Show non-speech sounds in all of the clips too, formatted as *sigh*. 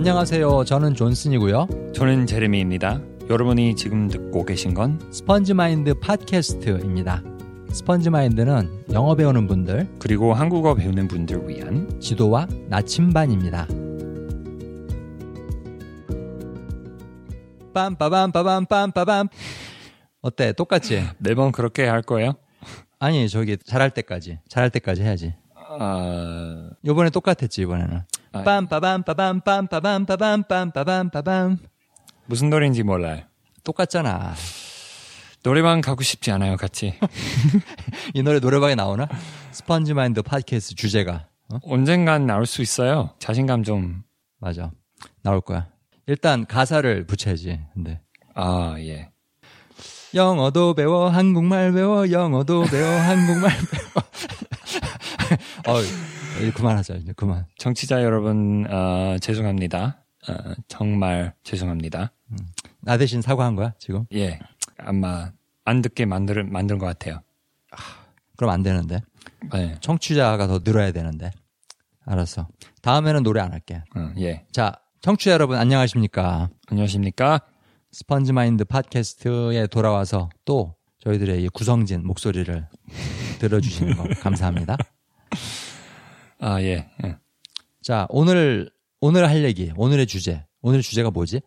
안녕하세요. 저는 존슨이고요. 저는 제레미입니다. 여러분이 지금 듣고 계신 건 스펀지 마인드 팟캐스트입니다. 스펀지 마인드는 영어 배우는 분들, 그리고 한국어 배우는 분들 위한 지도와 나침반입니다. 빰빠밤빠밤빰빠밤 어때? 똑같지? *laughs* 매번 그렇게 할 거예요? 아니 저기 잘할 때까지 잘할 때까지 해야지. 아, 요번에 똑같았지 이번에는. 아. 빰빠밤빠밤빰빠밤빠밤빰빠밤빰빰 무슨 노래인지 몰라요. 똑같잖아. 노래방 가고 싶지 않아요, 같이. *laughs* 이 노래 노래방에 나오나? Sponge Mind 팟캐스트 주제가 어? 언젠간 나올 수 있어요. 자신감 좀. 맞아 나올 거야. 일단 가사를 붙여야지. 근데 아, 예. 영어도 배워 한국말 배워 영어도 배워 한국말 배워. *laughs* 어 이제 그만하자 이제 그만. 청취자 여러분, 어, 죄송합니다. 어, 정말 죄송합니다. 나 대신 사과한 거야 지금? 예. 아마 안 듣게 만들, 만든 것 같아요. 그럼 안 되는데. 네. 청취자가 더 늘어야 되는데. 알았어. 다음에는 노래 안 할게. 어, 예. 자, 청취자 여러분 안녕하십니까? 안녕하십니까? 스펀지 마인드 팟캐스트에 돌아와서 또 저희들의 이 구성진 목소리를 들어주시는 거 감사합니다. *laughs* 아, 예. 예. 자, 오늘 오늘 할 얘기, 오늘의 주제, 오늘의 주제가 뭐지?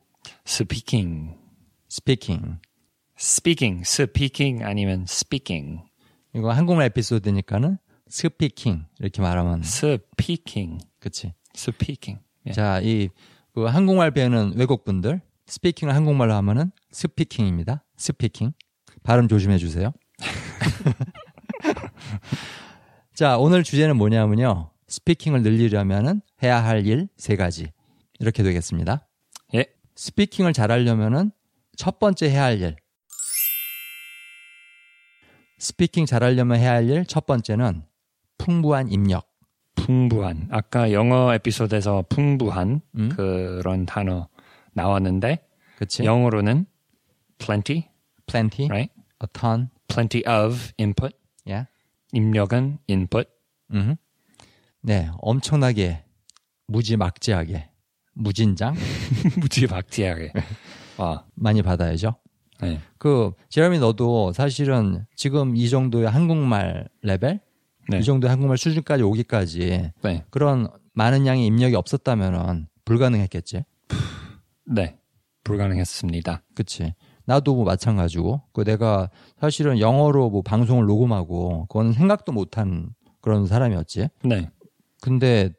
speaking. speaking. speaking, speaking 아니면 speaking. 이거 한국말 에피소드니까는 speaking 이렇게 말하면 speaking, 그치? speaking. 예. 자, 이 그 한국말 배우는 외국분들 speaking을 한국말로 하면은 스피킹입니다. 스피킹. 발음 조심해 주세요. *laughs* 자, 오늘 주제는 뭐냐면요. speaking을 늘리려면은 해야 할 일 세 가지. 이렇게 되겠습니다. 예. speaking을 잘하려면은 첫 번째 해야 할 일. speaking 잘하려면 해야 할 일 첫 번째는 풍부한 입력. 풍부한. 아까 영어 에피소드에서 풍부한 음? 그런 단어 나왔는데 그치? 영어로는 plenty, plenty, right? a ton, plenty of input. yeah. 입력은 input. 음. 네, 엄청나게 무지막지하게 무진장 *laughs* 무지막지하게. 와. 많이 받아야죠. 네. 그 제레미 너도 사실은 지금 이 정도의 한국말 레벨, 네. 이 정도의 한국말 수준까지 오기까지 네. 그런 많은 양의 입력이 없었다면은 불가능했겠지. 네. 불가능했습니다. 그치. 나도 뭐 마찬가지고, 그 내가 사실은 영어로 뭐 방송을 녹음하고, 그건 생각도 못한 그런 사람이었지. 네. 근데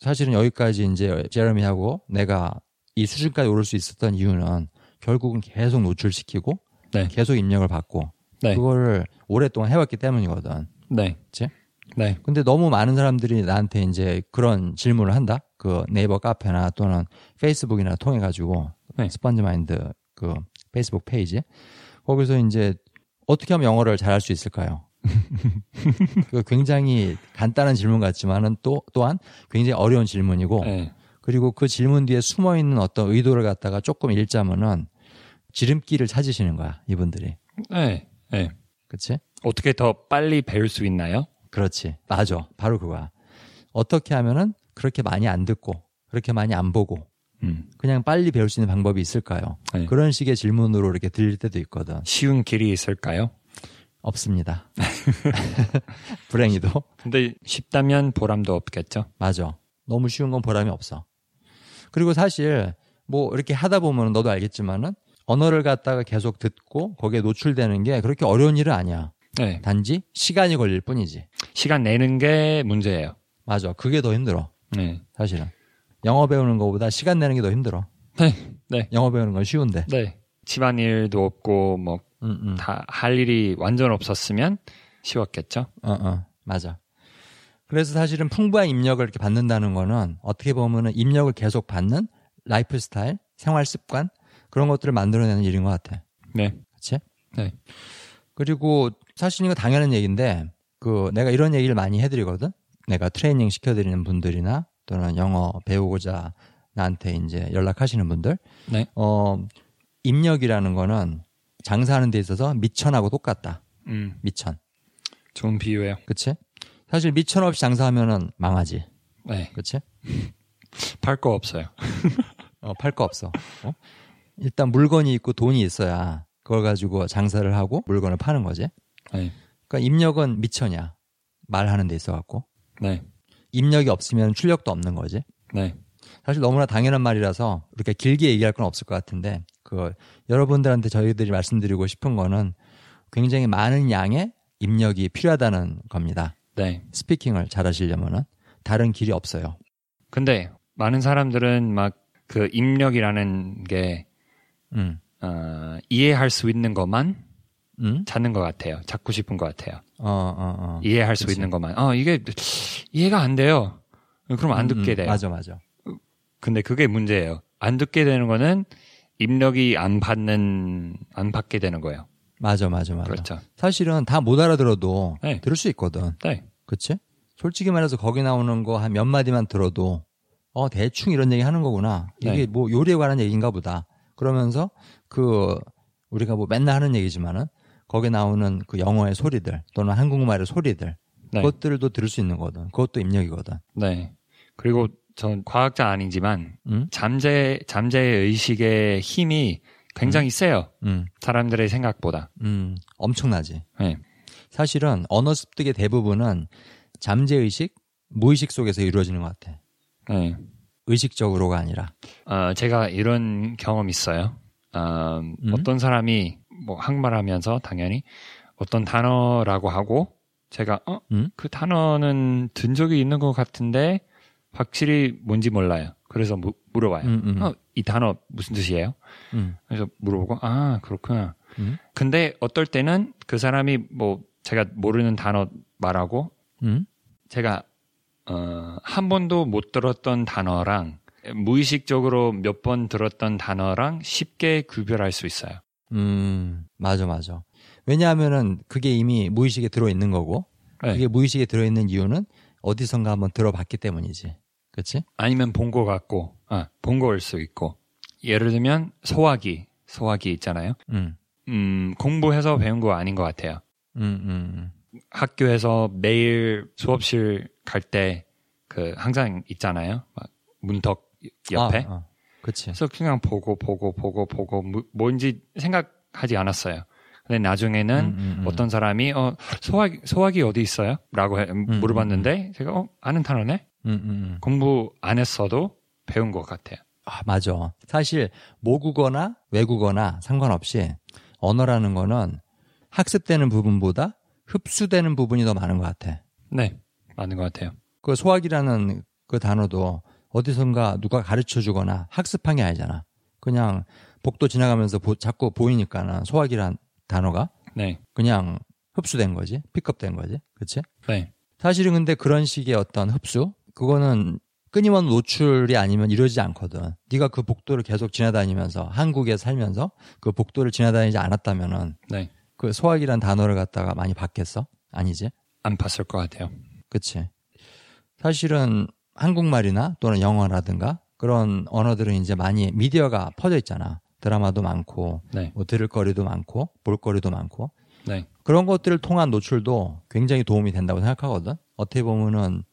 사실은 여기까지 이제 제레미하고 내가 이 수준까지 오를 수 있었던 이유는 결국은 계속 노출시키고, 네. 계속 입력을 받고, 네. 그거를 오랫동안 해왔기 때문이거든. 네. 그치? 네. 근데 너무 많은 사람들이 나한테 이제 그런 질문을 한다? 그 네이버 카페나 또는 페이스북이나 통해 가지고, 네. Sponge Mind 그 페이스북 페이지 거기서 이제 어떻게 하면 영어를 잘할 수 있을까요? *laughs* 그 굉장히 간단한 질문 같지만은 또 또한 굉장히 어려운 질문이고 네. 그리고 그 질문 뒤에 숨어 있는 어떤 의도를 갖다가 조금 읽자면은 지름길을 찾으시는 거야 이분들이 네. 네. 그치? 어떻게 더 빨리 배울 수 있나요? 그렇지 맞아 바로 그거야 어떻게 하면은 그렇게 많이 안 듣고 그렇게 많이 안 보고 음. 그냥 빨리 배울 수 있는 방법이 있을까요? 네. 그런 식의 질문으로 이렇게 들릴 때도 있거든 쉬운 길이 있을까요? 없습니다. *laughs* 불행히도. 근데 쉽다면 보람도 없겠죠? 맞아. 너무 쉬운 건 보람이 없어. 그리고 사실 뭐 이렇게 하다 보면 너도 알겠지만은 언어를 갖다가 계속 듣고 거기에 노출되는 게 그렇게 어려운 일은 아니야. 네. 단지 시간이 걸릴 뿐이지. 시간 내는 게 문제예요. 맞아. 그게 더 힘들어. 네. 사실은. 영어 배우는 것보다 시간 내는 게 더 힘들어. 네. 네. 영어 배우는 건 쉬운데. 네. 집안일도 없고 뭐 음, 다 음. 할 일이 완전 없었으면 쉬웠겠죠? 어, 어. 맞아. 그래서 사실은 풍부한 입력을 이렇게 받는다는 거는 어떻게 보면은 입력을 계속 받는 라이프 스타일, 생활 습관 그런 것들을 만들어내는 일인 것 같아. 네. 그치? 네. 그리고 사실 이거 당연한 얘기인데 그 내가 이런 얘기를 많이 해드리거든. 내가 트레이닝 시켜드리는 분들이나 또는 영어 배우고자 나한테 이제 연락하시는 분들, 네. 어 입력이라는 거는 장사하는 데 있어서 밑천하고 똑같다. 음. 밑천, 좋은 비유예요. 그치? 사실 밑천 없이 장사하면은 망하지, 네. 그치? *laughs* 팔 거 없어요. *laughs* 어, 팔 거 없어. 어? 일단 물건이 있고 돈이 있어야 그걸 가지고 장사를 하고 물건을 파는 거지. 네. 그러니까 입력은 미천이야. 말하는 데 있어 갖고. 네. 입력이 없으면 출력도 없는 거지. 네. 사실 너무나 당연한 말이라서 이렇게 길게 얘기할 건 없을 것 같은데 그 여러분들한테 저희들이 말씀드리고 싶은 거는 굉장히 많은 양의 입력이 필요하다는 겁니다. 네. 스피킹을 잘 하시려면은 다른 길이 없어요. 근데 많은 사람들은 막 그 입력이라는 게 음. 어, 이해할 수 있는 것만 음? 찾는 것 같아요. 찾고 싶은 것 같아요. 어, 어, 어. 이해할 수 그치. 있는 것만. 어, 이게 이해가 안 돼요. 그럼 안 음, 듣게 음, 돼요. 맞아, 맞아. 근데 그게 문제예요. 안 듣게 되는 거는 입력이 안 받는 안 받게 되는 거예요. 맞아, 맞아, 맞아. 그렇죠. 사실은 다 못 알아들어도 네. 들을 수 있거든. 네. 그치? 솔직히 말해서 거기 나오는 거 한 몇 마디만 들어도 어 대충 이런 얘기 하는 거구나. 이게 네. 뭐 요리에 관한 얘기인가 보다. 그러면서 그 우리가 뭐 맨날 하는 얘기지만은 거기 나오는 그 영어의 소리들 또는 한국말의 소리들 네. 그것들도 들을 수 있는 거거든. 그것도 입력이거든. 네. 그리고 전 과학자 아니지만 응? 잠재 잠재의 의식의 힘이 굉장히 세요. 음, 사람들의 생각보다. 음, 엄청나지. 네. 사실은 언어 습득의 대부분은 잠재 의식, 무의식 속에서 이루어지는 것 같아. 네. 의식적으로가 아니라. 어, 제가 이런 경험 있어요. 어, 음? 어떤 사람이 뭐 한국말하면서 당연히 어떤 단어라고 하고 제가 어, 음? 그 단어는 든 적이 있는 것 같은데 확실히 뭔지 몰라요. 그래서 무- 물어봐요. 음, 음, 어, 이 단어 무슨 뜻이에요? 음, 그래서 물어보고 아 그렇구나. 음, 근데 어떨 때는 그 사람이 뭐 제가 모르는 단어 말하고 음, 제가 어, 한 번도 못 들었던 단어랑 무의식적으로 몇 번 들었던 단어랑 쉽게 구별할 수 있어요. 음, 맞아, 맞아. 왜냐하면은 그게 이미 무의식에 들어있는 거고, 네. 그게 무의식에 들어있는 이유는 어디선가 한번 들어봤기 때문이지. 그치? 아니면 본 거 같고, 아, 본 거일 수 있고. 예를 들면 소화기, 소화기 있잖아요. 음, 음, 공부해서 배운 거 아닌 것 같아요. 음, 음, 학교에서 매일 수업실 갈 때 그 항상 있잖아요. 막 문턱 옆에. 아, 아, 그치. 그래서 그냥 보고 보고 보고 보고 뭐- 뭔지 생각하지 않았어요. 근데 나중에는 음, 음, 음. 어떤 사람이 어 소화기 소화기 어디 있어요? 라고 해- 물어봤는데 제가 어 아는 단어네. 음, 음, 음. 공부 안 했어도 배운 것 같아요. 아, 맞아. 사실 모국어나 외국어나 상관없이 언어라는 거는 학습되는 부분보다 흡수되는 부분이 더 많은 것 같아. 네, 맞는 것 같아요. 그 소화기라는 그 단어도 어디선가 누가 가르쳐 주거나 학습한 게 아니잖아. 그냥 복도 지나가면서 보- 자꾸 보이니까는 소화기란 단어가 네, 그냥 흡수된 거지. 픽업된 거지. 그치? 네, 사실은 근데 그런 식의 어떤 흡수? 그거는 끊임없는 노출이 아니면 이루어지지 않거든. 네가 그 복도를 계속 지나다니면서 한국에 살면서 그 복도를 지나다니지 않았다면은 네, 그 소화기란 단어를 갖다가 많이 봤겠어? 아니지? 안 봤을 것 같아요. 그치. 사실은 한국말이나 또는 영어라든가 그런 언어들은 이제 많이 미디어가 퍼져 있잖아. 드라마도 많고, 네, 뭐 들을 거리도 많고, 볼 거리도 많고. 네, 그런 것들을 통한 노출도 굉장히 도움이 된다고 생각하거든. 어떻게 보면은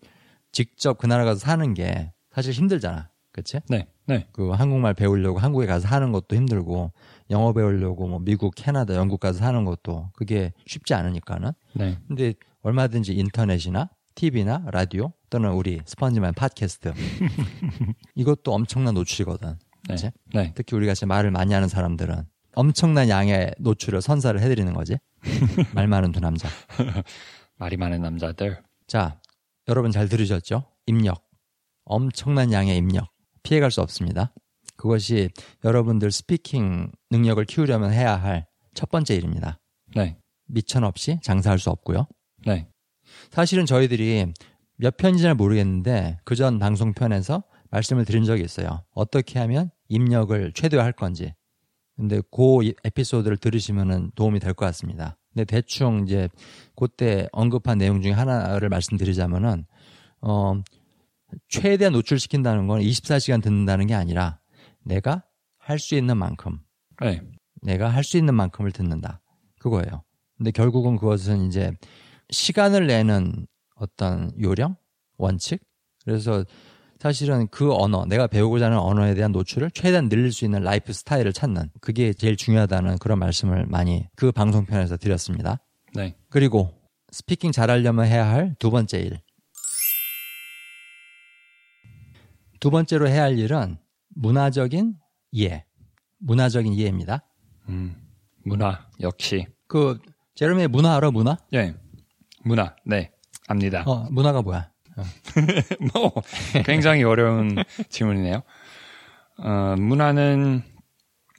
직접 그 나라 가서 사는 게 사실 힘들잖아. 그치? 네, 네, 그 한국말 배우려고 한국에 가서 사는 것도 힘들고, 영어 배우려고 뭐 미국, 캐나다, 영국 가서 사는 것도 그게 쉽지 않으니까는. 네, 근데 얼마든지 인터넷이나 TV나 라디오 또는 우리 스펀지만 팟캐스트 *laughs* 이것도 엄청난 노출이거든. 네? 네, 특히 우리 같이 말을 많이 하는 사람들은 엄청난 양의 노출을 선사를 해드리는 거지. *laughs* 말 많은 두 남자. *laughs* 말이 많은 남자들. 자, 여러분 잘 들으셨죠? 입력. 엄청난 양의 입력. 피해갈 수 없습니다. 그것이 여러분들 스피킹 능력을 키우려면 해야 할 첫 번째 일입니다. 네, 미천 없이 장사할 수 없고요. 네, 사실은 저희들이 몇 편인지 잘 모르겠는데 그 전 방송편에서 말씀을 드린 적이 있어요. 어떻게 하면 입력을 최대화할 건지. 근데 그 이- 에피소드를 들으시면 도움이 될 것 같습니다. 근데 대충 이제 그때 언급한 내용 중에 하나를 말씀드리자면은 어 최대한 노출시킨다는 건 24시간 듣는다는 게 아니라 내가 할 수 있는 만큼 네, 내가 할 수 있는 만큼을 듣는다. 그거예요. 근데 결국은 그것은 이제 시간을 내는 어떤 요령, 원칙. 그래서 사실은 그 언어, 내가 배우고자 하는 언어에 대한 노출을 최대한 늘릴 수 있는 라이프 스타일을 찾는 그게 제일 중요하다는 그런 말씀을 많이 그 방송편에서 드렸습니다. 네. 그리고 speaking 잘하려면 해야 할 두 번째 일. 두 번째로 해야 할 일은 문화적인 이해. 문화적인 이해입니다. 음, 문화 역시. 그 제르미의 문화 알아 문화? 예. 문화. 네. 압니다. 어, 문화가 뭐야? *laughs* 뭐 굉장히 어려운 질문이네요. 어, 문화는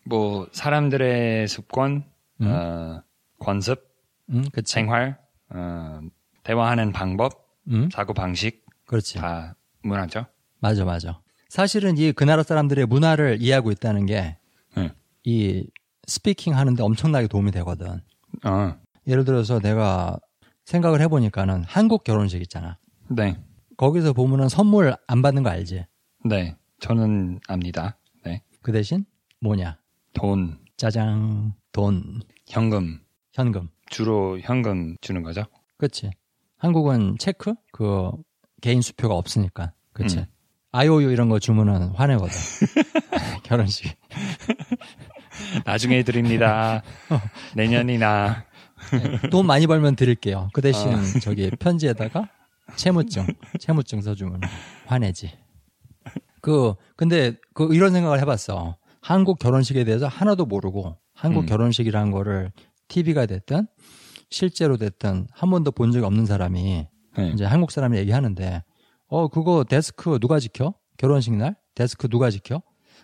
뭐 사람들의 습관, 음. 어, 관습, 음, 그치. 생활, 어, 대화하는 방법, 음, 사고 방식 그렇지. 다 문화죠. 맞아, 맞아. 사실은 이 그 나라 사람들의 문화를 이해하고 있다는 게이 네. 스피킹 하는데 엄청나게 도움이 되거든. 어, 예를 들어서 내가 생각을 해보니까는 한국 결혼식 있잖아. 네, 거기서 보면은 선물 안 받는 거 알지? 네. 저는 압니다. 네. 그 대신 뭐냐? 돈, 짜장, 돈, 현금, 현금. 주로 현금 주는 거죠. 그치? 한국은 체크? 그 개인 수표가 없으니까. 그치? 음. IOU 이런 거 주면은 화내거든. *laughs* 결혼식. 나중에 드립니다. *laughs* 내년이나. 돈 많이 벌면 드릴게요. 그 대신 저기 편지에다가 채무증, 채무증 써주면 화내지. 그 근데 그 이런 생각을 해봤어. 한국 결혼식에 대해서 하나도 모르고 한국 음. 결혼식이라는 거를 TV가 됐든 실제로 됐든 한 번도 본 적이 없는 사람이 네. 이제 한국 사람이 얘기하는데 어 그거 데스크 누가 지켜? 결혼식 날 데스크 누가 지켜?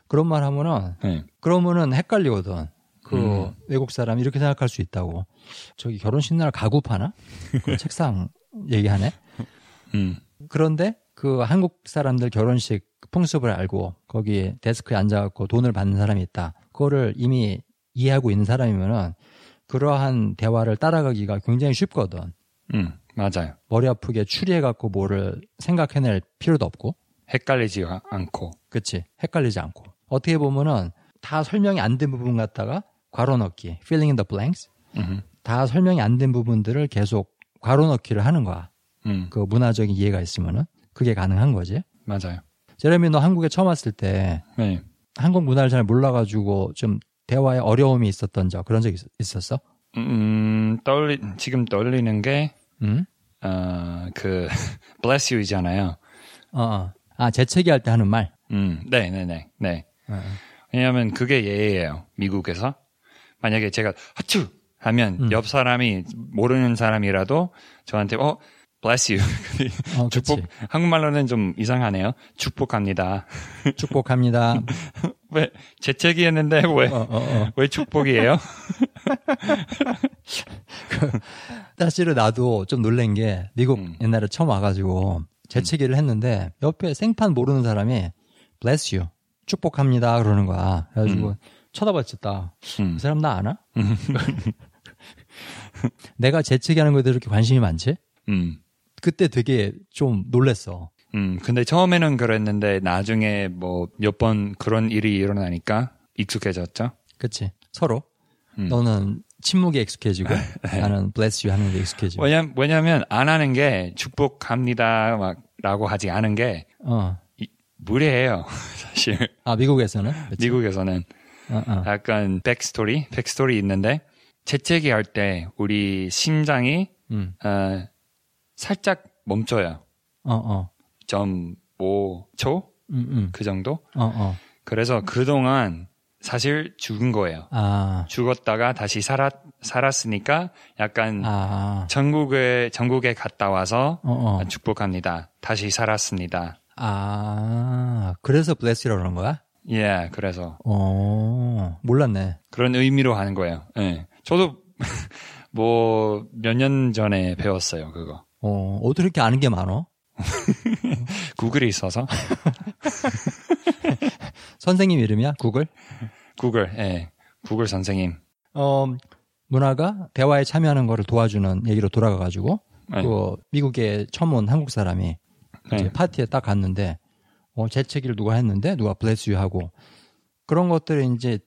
그런 말 하면은 네. 그러면은 헷갈리거든. 그 음. 외국 사람 이렇게 생각할 수 있다고. 저기 결혼식 날 가구 파나? 그 책상 얘기하네. 음. 그런데 그 한국 사람들 결혼식 풍습을 알고 거기 데스크에 앉아갖고 돈을 받는 사람이 있다. 그거를 이미 이해하고 있는 사람이면은 그러한 대화를 따라가기가 굉장히 쉽거든. 음. 맞아요. 머리 아프게 추리해갖고 뭐를 생각해낼 필요도 없고. 헷갈리지 않고. 그치. 헷갈리지 않고. 어떻게 보면은 다 설명이 안 된 부분 갖다가 괄호 넣기, filling in the blanks. 음. 다 설명이 안 된 부분들을 계속 괄호 넣기를 하는 거야. 음. 그 문화적인 이해가 있으면은 그게 가능한 거지. 맞아요. 제레미 너 한국에 처음 왔을 때 네. 한국 문화를 잘 몰라가지고 좀 대화에 어려움이 있었던 적 그런 적 있, 있었어? 음, 떨리, 지금 떨리는 게, 응? 어, 그, *laughs* bless you이잖아요. 어, 어. 아 재채기 할 때 하는 말. 음, 네 네 네, 네. 어, 어. 왜냐하면 그게 예예요. 미국에서. 만약에 제가, 하츄! 하면 음. 옆 사람이 모르는 사람이라도 저한테, 어, bless you. *laughs* 어. 축복, 한국말로는 좀 이상하네요. 축복합니다. *laughs* 축복합니다. *laughs* 왜, 재채기 했는데 왜, 어, 어, 어. 왜 축복이에요? 사실은 나도 좀 놀란 게 미국 음. 옛날에 처음 와가지고 재채기를 했는데 옆에 생판 모르는 사람이 bless you 축복합니다 그러는 거야. 그래가지고 음. 쳐다봤지 딱. 음. 이 사람 나 아나? 내가 재채기 하는 거에 대해 이렇게 관심이 많지? 음. 그때 되게 좀 놀랬어. 음, 근데 처음에는 그랬는데 나중에 뭐 몇 번 그런 일이 일어나니까 익숙해졌죠. 그치? 서로. 음. 너는 침묵에 익숙해지고 *laughs* 나는 bless you 하는 데 익숙해지고. 왜냐, 왜냐면 안 하는 게 축복합니다 막 라고 하지 않은 게 어. 이- 무례해요. *laughs* 사실 아, 미국에서는? 그치? 미국에서는 어, 어. 약간 백스토리, 백스토리 있는데 재채기 할 때 우리 심장이 음. 어, 살짝 멈춰요. 어, 어. 점 5초 음, 음. 그 정도. 어, 어. 그래서 그동안 사실 죽은 거예요. 아. 죽었다가 다시 살았 살았으니까 약간 아. 전국에 전국에 갔다 와서 어, 어. 축복합니다. 다시 살았습니다. 아. 그래서 bless you라고 그런 거야? 예, 그래서 어. 몰랐네. 그런 의미로 하는 거예요. 예. 저도 *laughs* 뭐 몇 년 전에 배웠어요, 그거. 어. 어떻게 이렇게 아는 게 많어? *laughs* 구글이 있어서 *laughs* 선생님 이름이야? 구글? 구글, 예. 구글 선생님. 어, 문화가 대화에 참여하는 거를 도와주는 얘기로 돌아가가지고, 네. 그, 미국에 처음 온 한국 사람이 네. 파티에 딱 갔는데, 어, 재채기를 누가 했는데, 누가 bless you 하고, 그런 것들을 이제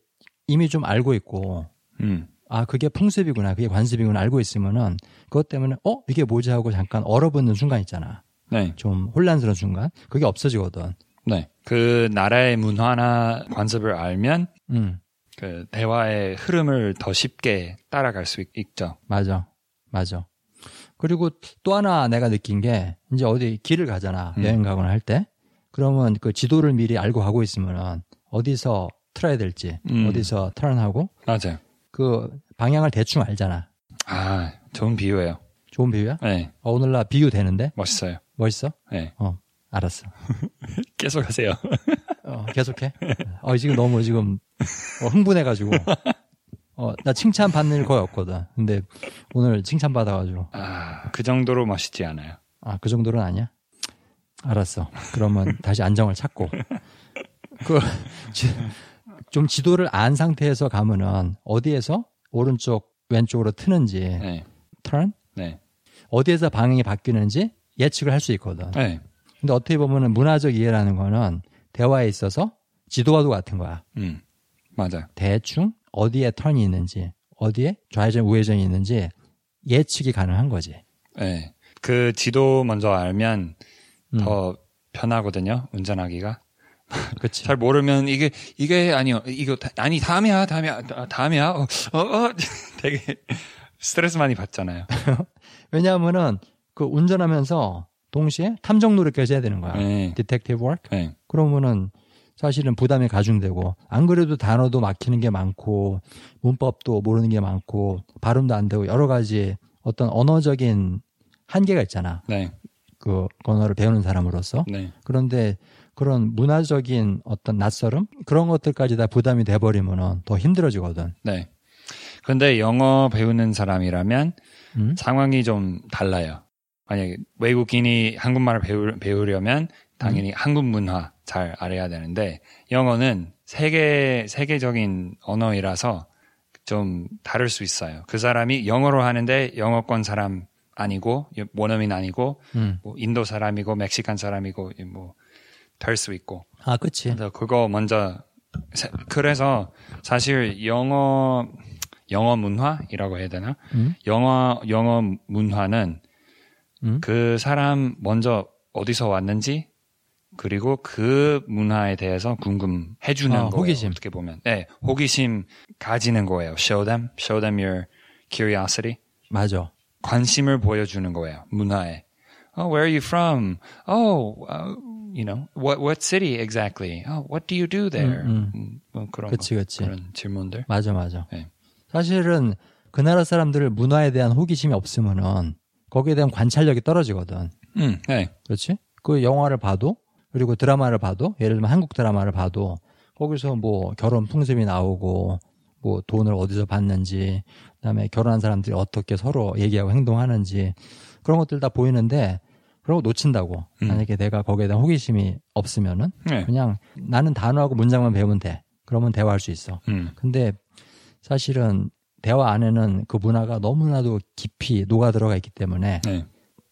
이미 좀 알고 있고, 음. 아, 그게 풍습이구나, 그게 관습이구나 알고 있으면은, 그것 때문에, 어, 이게 뭐지 하고 잠깐 얼어붙는 순간 있잖아. 네. 좀 혼란스러운 순간 그게 없어지거든. 네. 그 나라의 문화나 관습을 알면 음, 그 대화의 흐름을 더 쉽게 따라갈 수 있, 있죠. 맞아, 맞아. 그리고 또 하나 내가 느낀 게 이제 어디 길을 가잖아 음. 여행 가거나 할 때 그러면 그 지도를 미리 알고 가고 있으면은 어디서 틀어야 될지 음. 어디서 턴하고 맞아요. 그 방향을 대충 알잖아. 아, 좋은 비유예요. 좋은 비유야? 네. 어, 오늘 나 비유 되는데 멋있어요. 멋있어? 네. 어, 알았어. *laughs* 계속 하세요. 어, 계속해. 어, 지금 너무 지금 어, 흥분해가지고. *laughs* 어, 나 칭찬 받는 일 거의 없거든. 근데 오늘 칭찬 받아가지고. 아, 그 정도로 멋있지 않아요. 아, 그 정도는 아니야? 알았어. 그러면 다시 안정을 찾고. 그, 지, 좀 지도를 안 상태에서 가면은 어디에서 오른쪽, 왼쪽으로 트는지, 네. turn? 네. 어디에서 방향이 바뀌는지 예측을 할 수 있거든. 네. 근데 어떻게 보면은 문화적 이해라는 거는 대화에 있어서 지도와도 같은 거야. 음. 맞아요. 대충 어디에 턴이 있는지, 어디에 좌회전, 우회전이 있는지 예측이 가능한 거지. 네. 그 지도 먼저 알면 음, 더 편하거든요. 운전하기가. *laughs* 그치. 잘 모르면 이게 이게 아니요. 이거 다- 아니 다음이야. 다음이야. 아, 다음이야. 어, 어, 어. *laughs* 되게 스트레스 많이 받잖아요. *laughs* 왜냐하면은 그 운전하면서 동시에 탐정 노릇까지 해야 되는 거야. 네. detective work. 네. 그러면은 사실은 부담이 가중되고 안 그래도 단어도 막히는 게 많고 문법도 모르는 게 많고 발음도 안 되고 여러 가지 어떤 언어적인 한계가 있잖아. 네. 그 언어를 배우는 사람으로서. 네. 그런데 그런 문화적인 어떤 낯설음 그런 것들까지 다 부담이 돼버리면은 더 힘들어지거든. 네. 근데 영어 배우는 사람이라면 음? 상황이 좀 달라요. 만약에 외국인이 한국말을 배우, 배우려면 당연히 한국 문화 잘 알아야 되는데 영어는 세계 세계적인 언어이라서 좀 다를 수 있어요. 그 사람이 영어로 하는데 영어권 사람 아니고 원어민 아니고 음. 뭐 인도 사람이고 멕시칸 사람이고 뭐 될 수 있고 아, 그치. 그거 먼저 세- 그래서 사실 영어 영어 문화이라고 해야 되나? 음? 영어 영어 문화는 음? 그 사람 먼저 어디서 왔는지 그리고 그 문화에 대해서 궁금해 주는 아, 거예요. 호기심. 어떻게 보면. 네, 호기심 가지는 거예요. Show them, show them your curiosity. 맞아. 관심을 보여주는 거예요. 문화에. Oh, where are you from? Oh, uh, you know, what what city exactly? Oh, what do you do there? 음, 음, 뭐 그런 그치, 거, 그치. 그런 질문들. 맞아, 맞아. 네. 사실은 그 나라 사람들 문화에 대한 호기심이 없으면은 거기에 대한 관찰력이 떨어지거든. 음, 네, 그렇지? 그 영화를 봐도 그리고 드라마를 봐도 예를 들면 한국 드라마를 봐도 거기서 뭐 결혼 풍습이 나오고 뭐 돈을 어디서 받는지 그다음에 결혼한 사람들이 어떻게 서로 얘기하고 행동하는지 그런 것들 다 보이는데 거 놓친다고 음. 만약에 내가 거기에 대한 호기심이 없으면은 네, 그냥 나는 단어하고 문장만 배우면 돼 그러면 대화할 수 있어 음, 근데 사실은 대화 안에는 그 문화가 너무나도 깊이 녹아 들어가 있기 때문에 네.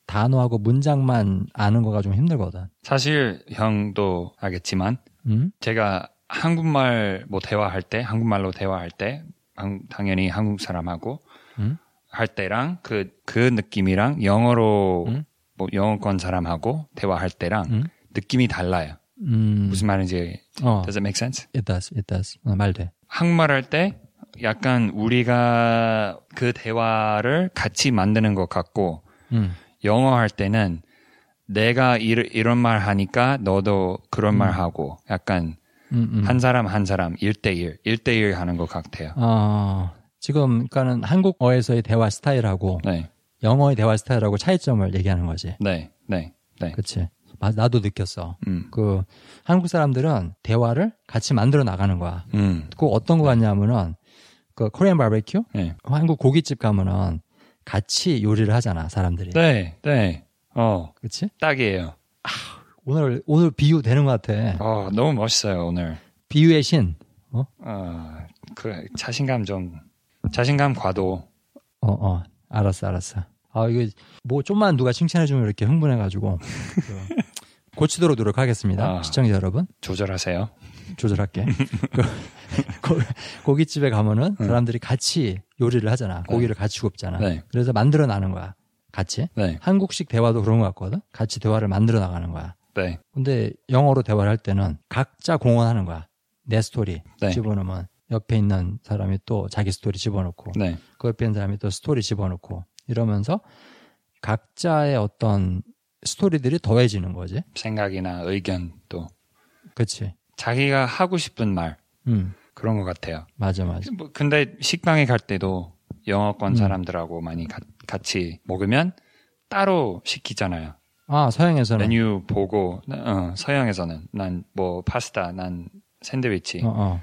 단어하고 문장만 아는 거가 좀 힘들거든. 사실 형도 알겠지만 음? 제가 한국말 뭐 대화할 때 한국말로 대화할 때 한- 당연히 한국 사람하고 음? 할 때랑 그그 느낌이랑 영어로 음? 뭐 영어권 사람하고 대화할 때랑 음? 느낌이 달라요. 음. 무슨 말인지 어. does it make sense? It does. It does. 어, 말 돼. 한국말 할 때 약간 우리가 그 대화를 같이 만드는 것 같고 음. 영어 할 때는 내가 이, 이런 말 하니까 너도 그런 말 하고 약간 음, 음. 한 사람 한 사람 1대1 1대1 하는 것 같아요. 어, 지금 그러니까는 한국어에서의 대화 스타일하고 네. 영어의 대화 스타일하고 차이점을 얘기하는 거지. 네. 네. 네. 맞- 나도 느꼈어. 음. 그 한국 사람들은 대화를 같이 만들어 나가는 거야. 음. 그 어떤 거 같냐면은 그 코리안 바베큐 네. 한국 고깃집 가면은 같이 요리를 하잖아 사람들이. 네. 네. 어, 그렇지? 딱이에요. 오늘 오늘 비유 되는 것 같아. 어, 너무 멋있어요, 오늘. 비유의 신. 어? 어, 그 자신감 좀 자신감 과도 어, 어. 알았어, 알았어. 아, 이거 뭐 좀만 누가 칭찬해주면 이렇게 흥분해가지고 그, *laughs* 고치도록 노력하겠습니다. 아. 시청자 여러분 조절하세요. 조절할게. *laughs* 그, 고, 고깃집에 가면은 사람들이 같이 요리를 하잖아. 고기를 같이 굽잖아. 네. 그래서 만들어 나는 거야. 같이. 네. 한국식 대화도 그런 것 같거든. 같이 대화를 만들어 나가는 거야. 네. 근데 영어로 대화를 할 때는 각자 공헌하는 거야. 내 스토리 네. 집어넣으면 옆에 있는 사람이 또 자기 스토리 집어넣고 네. 그 옆에 있는 사람이 또 스토리 집어넣고 이러면서 각자의 어떤 스토리들이 더해지는 거지. 생각이나 의견 또 그치. 자기가 하고 싶은 말 음, 그런 것 같아요. 맞아, 맞아. 뭐 근데 식당에 갈 때도 영어권 음. 사람들하고 많이 가- 같이 먹으면 따로 시키잖아요. 아, 서양에서는. 메뉴 보고 어, 서양에서는 난 뭐 파스타, 난 샌드위치 어,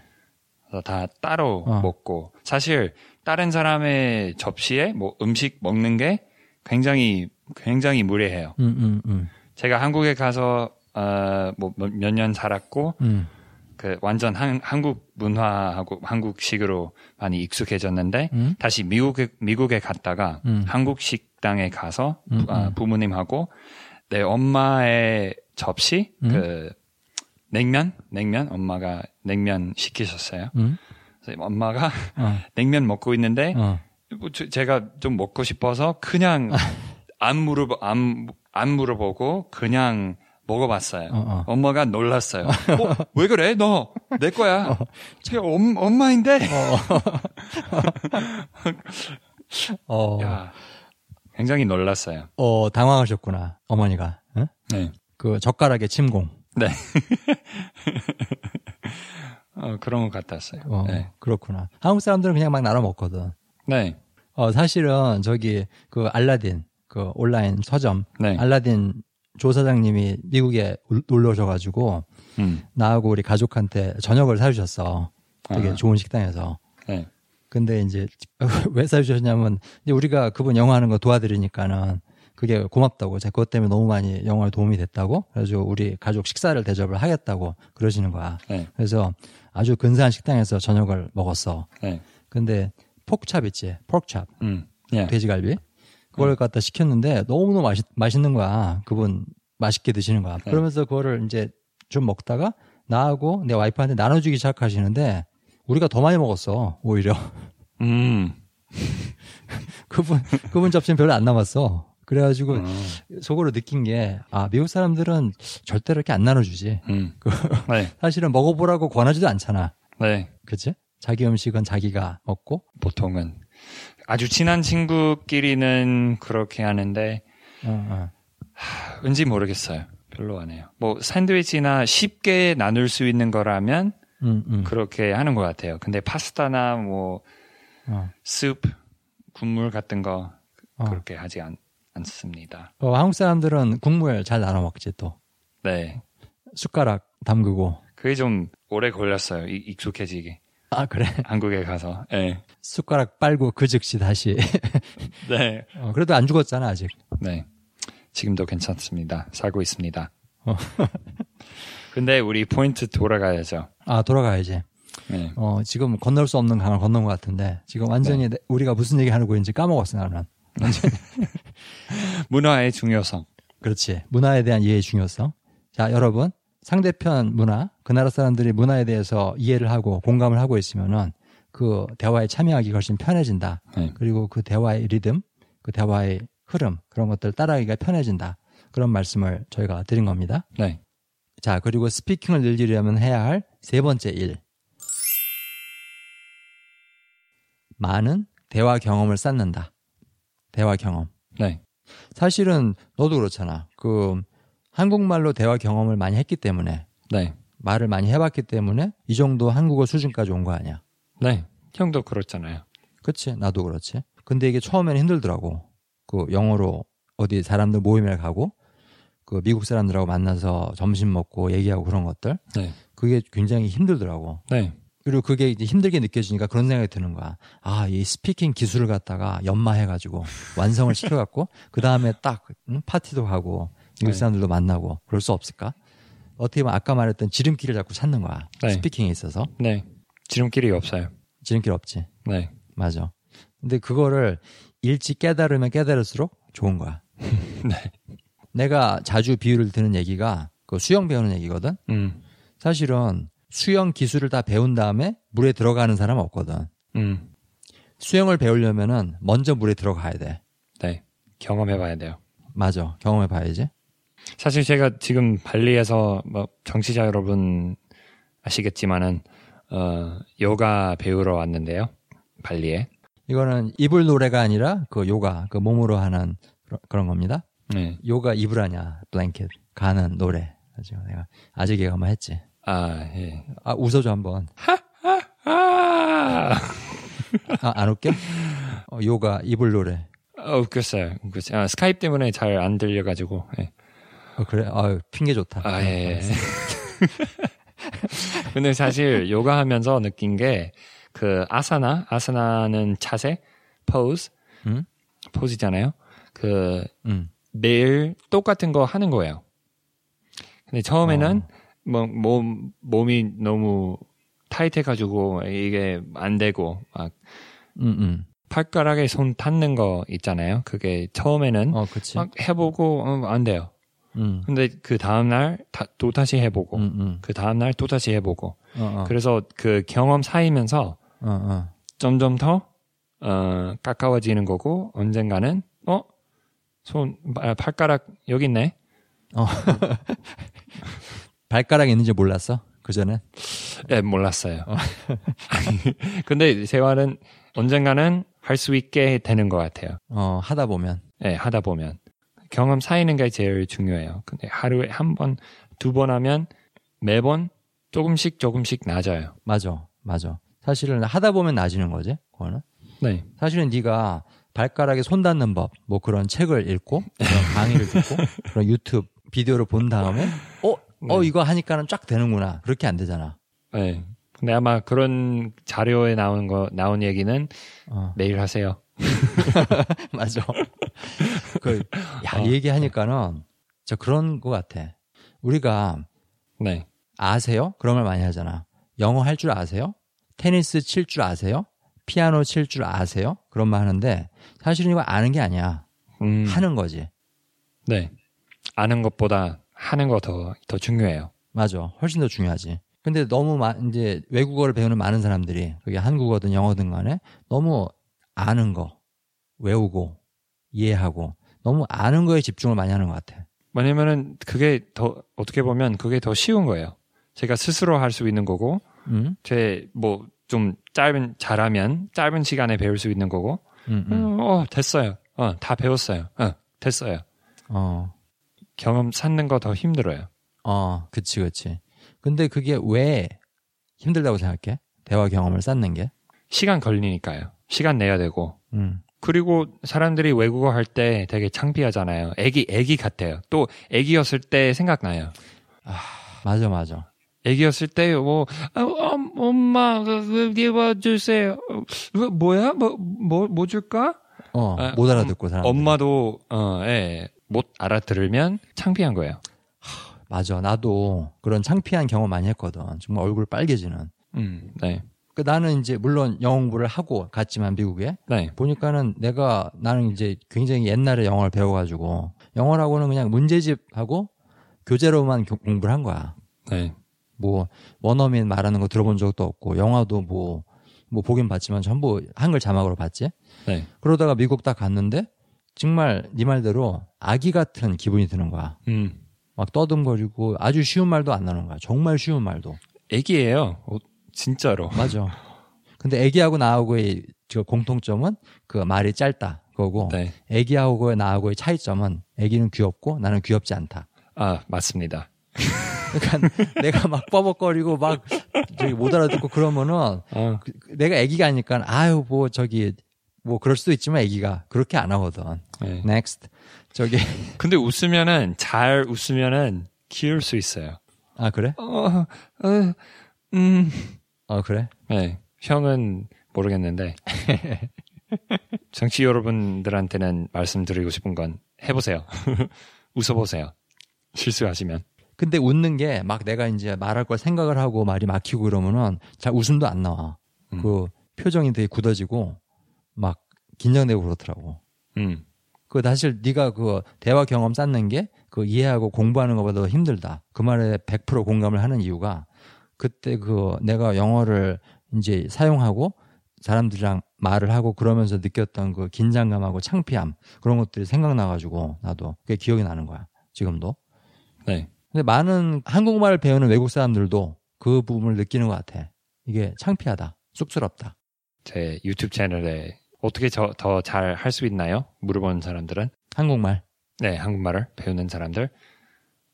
어. 다 따로 어. 먹고 사실 다른 사람의 접시에 뭐 음식 먹는 게 굉장히 굉장히 무례해요. 음, 음, 음. 제가 한국에 가서 어, 뭐몇 년 살았고 음, 그 완전 한, 한국 문화하고 한국식으로 많이 익숙해졌는데 음. 다시 미국에 미국에 갔다가 음. 한국 식당에 가서 음. 부모님하고 내 엄마의 접시 음. 그 냉면 냉면 엄마가 냉면 시키셨어요. 엄마가 어, *laughs* 냉면 먹고 있는데 어. 뭐 저- 제가 좀 먹고 싶어서 그냥 안 물어보 안, 안 물어보고 그냥 먹어봤어요. 어, 어. 엄마가 놀랐어요. 어, 왜 그래? 너 내 거야. 제 엄, 엄마인데. *laughs* 어, 야, 굉장히 놀랐어요. 어, 당황하셨구나, 어머니가. 응? 네. 그 젓가락에 침공. 네. *laughs* 어, 그런 것 같았어요. 어, 네. 그렇구나. 한국 사람들은 그냥 막 나눠 먹거든. 네. 어, 사실은 저기 그 알라딘, 그 온라인 서점, 네. 알라딘 조 사장님이 미국에 올- 놀러 오셔가지고 음. 나하고 우리 가족한테 저녁을 사주셨어. 되게 아. 좋은 식당에서. 네. 근데 이제 *laughs* 왜 사주셨냐면 이제 우리가 그분 영어 하는 거 도와드리니까는 그게 고맙다고 제가 그것 때문에 너무 많이 영어에 도움이 됐다고 그래가지고 우리 가족 식사를 대접을 하겠다고 그러시는 거야. 네. 그래서 아주 근사한 식당에서 저녁을 먹었어. 네. 근데 폭찹 있지, 폭찹, 음. 예. 돼지갈비 그걸 갖다 시켰는데 너무너무 맛있, 맛있는 거야. 그분 맛있게 드시는 거야. 네. 그러면서 그거를 이제 좀 먹다가 나하고 내 와이프한테 나눠주기 시작하시는데 우리가 더 많이 먹었어 오히려 음. *laughs* 그분 그분 접시는 별로 안 남았어. 그래가지고 음. 속으로 느낀 게 아 미국 사람들은 절대로 이렇게 안 나눠주지. 음. 네. *laughs* 사실은 먹어보라고 권하지도 않잖아. 네. 그치? 자기 음식은 자기가 먹고 보통은 아주 친한 친구끼리는 그렇게 하는데 어, 어. 왠지 모르겠어요. 별로 안 해요. 뭐 샌드위치나 쉽게 나눌 수 있는 거라면 음, 음. 그렇게 하는 것 같아요. 근데 파스타나 뭐 어. 스프, 국물 같은 거 어. 그렇게 하지 않, 않습니다. 어, 한국 사람들은 국물 잘 나눠 먹지 또 네. 숟가락 담그고 그게 좀 오래 걸렸어요. 이- 익숙해지기. 아 그래 *laughs* 한국에 가서. 네. 숟가락 빨고 그 즉시 다시 *laughs* 네. 어, 그래도 안 죽었잖아 아직 네. 지금도 괜찮습니다. 살고 있습니다. 어. *laughs* 근데 우리 포인트 돌아가야죠. 아 돌아가야지 네. 어 지금 건널 수 없는 강을 건넌 것 같은데 지금 완전히 내- 우리가 무슨 얘기 하고 있는지 까먹었어 나는 *laughs* 문화의 중요성. 그렇지 문화에 대한 이해의 중요성 자 여러분 상대편 문화 그 나라 사람들이 문화에 대해서 이해를 하고 공감을 하고 있으면은 그 대화에 참여하기 훨씬 편해진다 네. 그리고 그 대화의 리듬 그 대화의 흐름 그런 것들 따라하기가 편해진다 그런 말씀을 저희가 드린 겁니다 네. 자, 그리고 스피킹을 늘리려면 해야 할 세 번째 일. 많은 대화 경험을 쌓는다. 대화 경험. 네. 사실은 너도 그렇잖아. 그 한국말로 대화 경험을 많이 했기 때문에 네. 말을 많이 해봤기 때문에 이 정도 한국어 수준까지 온 거 아니야. 네. 형도 그렇잖아요. 그치? 나도 그렇지. 근데 이게 처음에는 힘들더라고. 그 영어로 어디 사람들 모임에 가고 그 미국 사람들하고 만나서 점심 먹고 얘기하고 그런 것들. 네. 그게 굉장히 힘들더라고. 네. 그리고 그게 이제 힘들게 느껴지니까 그런 생각이 드는 거야. 아, 이 스피킹 기술을 갖다가 연마해가지고 완성을 시켜갖고 *laughs* 그 다음에 딱 응? 파티도 가고 미국 네. 사람들도 만나고 그럴 수 없을까? 어떻게 보면 아까 말했던 지름길을 자꾸 찾는 거야. 네. 스피킹에 있어서 네. 지름길이 없어요. 지름길 없지. 네. 맞아. 근데 그거를 일찍 깨달으면 깨달을수록 좋은 거야. *laughs* 네. 내가 자주 비유를 드는 얘기가 그 수영 배우는 얘기거든. 음. 사실은 수영 기술을 다 배운 다음에 물에 들어가는 사람 없거든. 음. 수영을 배우려면은 먼저 물에 들어가야 돼. 네. 경험해봐야 돼요. 맞아. 경험해 봐야지. 사실 제가 지금 발리에서 뭐 정치자 여러분 아시겠지만은 어 요가 배우러 왔는데요. 발리에. 이거는 이불 노래가 아니라 그 요가, 그 몸으로 하는 그런- 겁니다. 네. 요가 이불하냐, 블랭켓 가는 노래. 아직 내가 아직 얘가 한번 했지. 아 예. 아 웃어줘 한번. 아, *laughs* 아, 안 웃겨? 어, 요가 이불 노래. 어, 웃겼어요. 웃겼어요. 아, 스카이프 때문에 잘 안 들려가지고. 예. 어, 그래? 아 핑계 좋다. 아, 예. *laughs* 근데 사실 요가 하면서 느낀 게 그 아사나, 아사나는 자세, 포즈, 응? 포즈잖아요. 그 응. 매일 똑같은 거 하는 거예요. 근데 처음에는 뭐 몸, 몸이 너무 타이트해가지고 이게 안 되고 막 응, 응. 팔가락에 손 닿는 거 있잖아요. 그게 처음에는 어, 그치. 막 해보고 어, 안 돼요. 응. 근데 그 다음날 다- 또 다시 해보고 응, 응. 그 다음 날 또 다시 해보고 어, 어. 그래서 그 경험 쌓이면서 어, 어. 점점 더 어, 가까워지는 거고 언젠가는 어? 손 아, 팔가락 여기 있네. *laughs* 발가락이 있는지 몰랐어? 그 전에? 예, 몰랐어요. *laughs* 근데 세월은 언젠가는 할 수 있게 되는 것 같아요. 어, 하다 보면. 예, 하다 보면 경험 쌓이는 게 제일 중요해요. 근데 하루에 한 번, 두 번 하면 매번 조금씩 조금씩 낮아요. 맞아. 맞아. 사실은 하다 보면 나아지는 거지. 그거는. 네, 사실은 네가 발가락에 손 닿는 법, 뭐 그런 책을 읽고, 그런 강의를 듣고, *laughs* 그런 유튜브 비디오를 본 다음에, 어, 어 네. 이거 하니까는 쫙 되는구나. 그렇게 안 되잖아. 네. 근데 아마 그런 자료에 나온 거 나온 얘기는 어, 매일 하세요. *laughs* *laughs* 맞아. 그, 야, 어. 이 얘기 하니까는 저 그런 거 같아. 우리가 네, 아세요? 그런 말 많이 하잖아. 영어 할 줄 아세요? 테니스 칠 줄 아세요? 피아노 칠 줄 아세요? 그런 말 하는데 사실은 이거 아는 게 아니야. 음, 하는 거지. 네, 아는 것보다 하는 거 더 더 중요해요. 맞아. 훨씬 더 중요하지. 근데 너무 마, 이제 외국어를 배우는 많은 사람들이 그게 한국어든 영어든 간에 너무 아는 거, 외우고, 이해하고 너무 아는 거에 집중을 많이 하는 것 같아. 왜냐면은 그게 더 어떻게 보면 그게 더 쉬운 거예요. 제가 스스로 할 수 있는 거고, 응? 제뭐 좀 짧은 잘하면 짧은 시간에 배울 수 있는 거고, 응, 응. 어, 어, 됐어요. 어, 다 배웠어요. 어, 됐어요. 어, 경험 쌓는 거 더 힘들어요. 어, 그치, 그치. 근데 그게 왜 힘들다고 생각해? 대화 경험을 쌓는 게? 시간 걸리니까요. 시간 내야 되고. 응. 그리고 사람들이 외국어 할 때 되게 창피하잖아요. 애기, 애기 같아요. 또 애기였을 때 생각나요. 맞아, 맞아. 애기였을 때, 뭐, 아, 엄- 엄마, 그, 그, 뭐 주세요. 어, 뭐야? 뭐, 뭐, 뭐 줄까? 어, 아, 못 알아듣고 사람. 엄마도, 어, 예, 못 알아들으면 창피한 거예요. 맞아. 나도 그런 창피한 경험 많이 했거든. 정말 얼굴 빨개지는. 음, 네. 그 나는 이제 물론 영어 공부를 하고 갔지만 미국에 네. 보니까는 내가 나는 이제 굉장히 옛날에 영어를 배워가지고 영어라고는 그냥 문제집하고 교재로만 교- 공부를 한 거야. 네. 뭐 원어민 말하는 거 들어본 적도 없고 영화도 뭐뭐 보긴 봤지만 전부 한글 자막으로 봤지. 네. 그러다가 미국 딱 갔는데 정말 네 말대로 아기 같은 기분이 드는 거야. 음, 막 떠듬거리고 아주 쉬운 말도 안 나오는 거야. 정말 쉬운 말도. 애기예요. 어, 진짜로. 맞아. 근데 애기하고 나하고의 저 공통점은 그 말이 짧다. 그거고 네. 애기하고 나하고의 차이점은 애기는 귀엽고 나는 귀엽지 않다. 아, 맞습니다. 그러니까 *laughs* 내가 막 뻐벅거리고 막 저기 못 알아듣고 그러면은 어, 그- 그 내가 애기가 아니까 아유 뭐 저기 뭐 그럴 수도 있지만 애기가 그렇게 안 하거든. 네. Next 저기 *laughs* 근데 웃으면은, 잘 웃으면은 귀여울 수 있어요. 아 그래? 어, 어, 음. 어 그래? 네. 형은 모르겠는데. *laughs* 정치 여러분들한테는 말씀드리고 싶은 건 해보세요. *laughs* 웃어보세요. 실수하시면. 근데 웃는 게 막 내가 이제 말할 걸 생각을 하고 말이 막히고 그러면은 잘 웃음도 안 나와. 음. 그 표정이 되게 굳어지고 막 긴장되고 그렇더라고. 음. 그 사실 네가 그 대화 경험 쌓는 게 그 이해하고 공부하는 것보다 더 힘들다. 그 말에 100% 공감을 하는 이유가 그때 그 내가 영어를 이제 사용하고 사람들이랑 말을 하고 그러면서 느꼈던 그 긴장감하고 창피함 그런 것들이 생각나가지고 나도 그게 기억이 나는 거야 지금도. 네. 근데 많은 한국말을 배우는 외국 사람들도 그 부분을 느끼는 것 같아. 이게 창피하다, 쑥스럽다. 제 유튜브 채널에 어떻게 더 잘 할 수 있나요? 물어보는 사람들은 한국말. 네, 한국말을 배우는 사람들.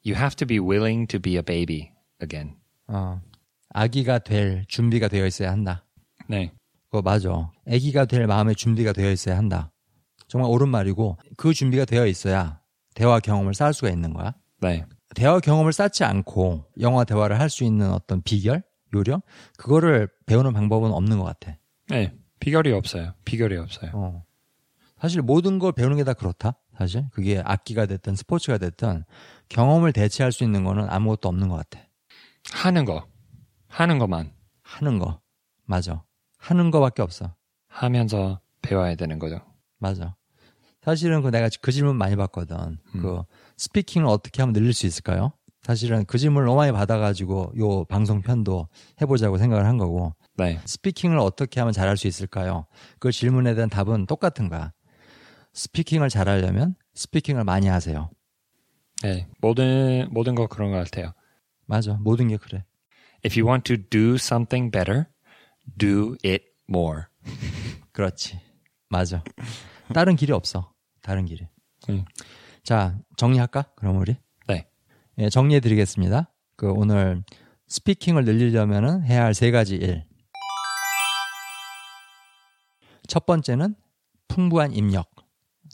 You have to be willing to be a baby again. 어, 아기가 될 준비가 되어 있어야 한다. 네. 그거 맞아. 아기가 될 마음의 준비가 되어 있어야 한다. 정말 옳은 말이고 그 준비가 되어 있어야 대화 경험을 쌓을 수가 있는 거야. 네. 대화 경험을 쌓지 않고 영화 대화를 할 수 있는 어떤 비결, 요령 그거를 배우는 방법은 없는 것 같아. 네. 비결이 없어요. 비결이 없어요. 어. 사실 모든 걸 배우는 게 다 그렇다. 사실 그게 악기가 됐든 스포츠가 됐든 경험을 대체할 수 있는 거는 아무것도 없는 것 같아. 하는 거. 하는 것만. 하는 거. 맞아. 하는 거밖에 없어. 하면서 배워야 되는 거죠. 맞아. 사실은 그 내가 그 질문 많이 받거든. 음. 그 스피킹을 어떻게 하면 늘릴 수 있을까요? 사실은 그 질문을 너무 많이 받아가지고 요 방송 편도 해보자고 생각을 한 거고. 네. 스피킹을 어떻게 하면 잘할 수 있을까요? 그 질문에 대한 답은 똑같은 거야. 스피킹을 잘하려면 스피킹을 많이 하세요. 네. 모든, 모든 거 그런 것 같아요. 맞아. 모든 게 그래. If you want to do something better, do it more. *laughs* 그렇지. 맞아. 다른 길이 없어. 다른 길이. 음. 자, 정리할까? 그럼 우리? 네. 예, 정리해 드리겠습니다. 그 오늘 스피킹을 늘리려면 해야 할 세 가지 일. 첫 번째는 풍부한 입력.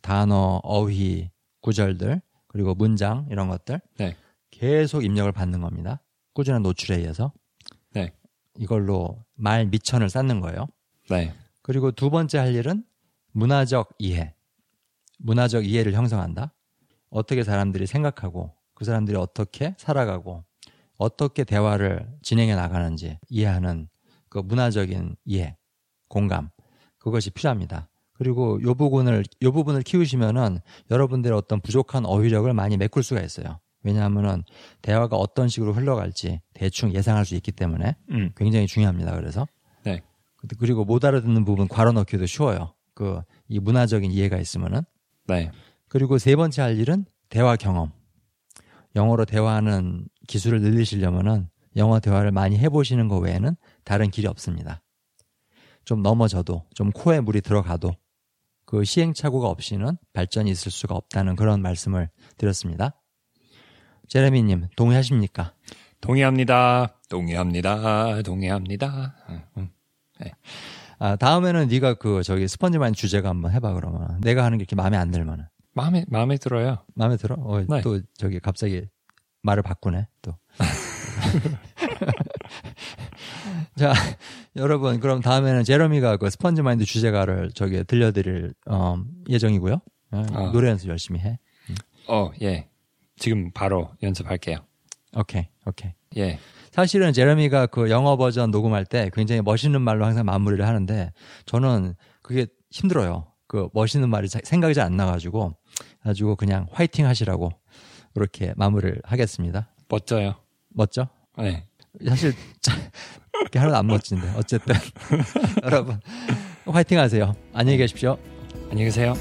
단어, 어휘, 구절들, 그리고 문장 이런 것들. 네. 계속 입력을 받는 겁니다. 꾸준한 노출에 의해서. 네. 이걸로 말 미천을 쌓는 거예요. 네. 그리고 두 번째 할 일은 문화적 이해. 문화적 이해를 형성한다. 어떻게 사람들이 생각하고 그 사람들이 어떻게 살아가고 어떻게 대화를 진행해 나가는지 이해하는 그 문화적인 이해, 공감 그것이 필요합니다. 그리고 요 부분을 요 부분을 키우시면은 여러분들의 어떤 부족한 어휘력을 많이 메꿀 수가 있어요. 왜냐하면은 대화가 어떤 식으로 흘러갈지 대충 예상할 수 있기 때문에 음. 굉장히 중요합니다. 그래서 네. 그리고 못 알아듣는 부분 괄호 넣기도 쉬워요. 그 이 문화적인 이해가 있으면은 네. 그리고 세 번째 할 일은 대화 경험. 영어로 대화하는 기술을 늘리시려면은 영어 대화를 많이 해보시는 것 외에는 다른 길이 없습니다. 좀 넘어져도, 좀 코에 물이 들어가도 그 시행착오가 없이는 발전이 있을 수가 없다는 그런 말씀을 드렸습니다. 제레미님, 동의하십니까? 동의합니다. 동의합니다. 동의합니다. 네. 아, 다음에는 네가 그 저기 스펀지만 주제가 한번 해봐 그러면 내가 하는 게 이렇게 마음에 안 들면은 마음에 마음에 들어요. 마음에 들어? 어, 네. 또 저기 갑자기 말을 바꾸네 또. *laughs* *laughs* 자, 여러분 그럼 다음에는 제러미가 그 스펀지 마인드 주제가를 저기 들려드릴 어, 예정이고요. 어, 아. 노래 연습 열심히 해. 어, 예. 지금 바로 연습할게요. 오케이, 오케이. 예. 사실은 제러미가 그 영어 버전 녹음할 때 굉장히 멋있는 말로 항상 마무리를 하는데 저는 그게 힘들어요. 그 멋있는 말이 자- 생각이 잘 안 나가지고 가지고 그냥 화이팅 하시라고 그렇게 마무리를 하겠습니다. 멋져요. 멋져? 네. 사실 짜- 그렇게 하나도 안 멋진데 어쨌든 *laughs* 여러분 화이팅 하세요. 안녕히 계십시오. 안녕히 계세요.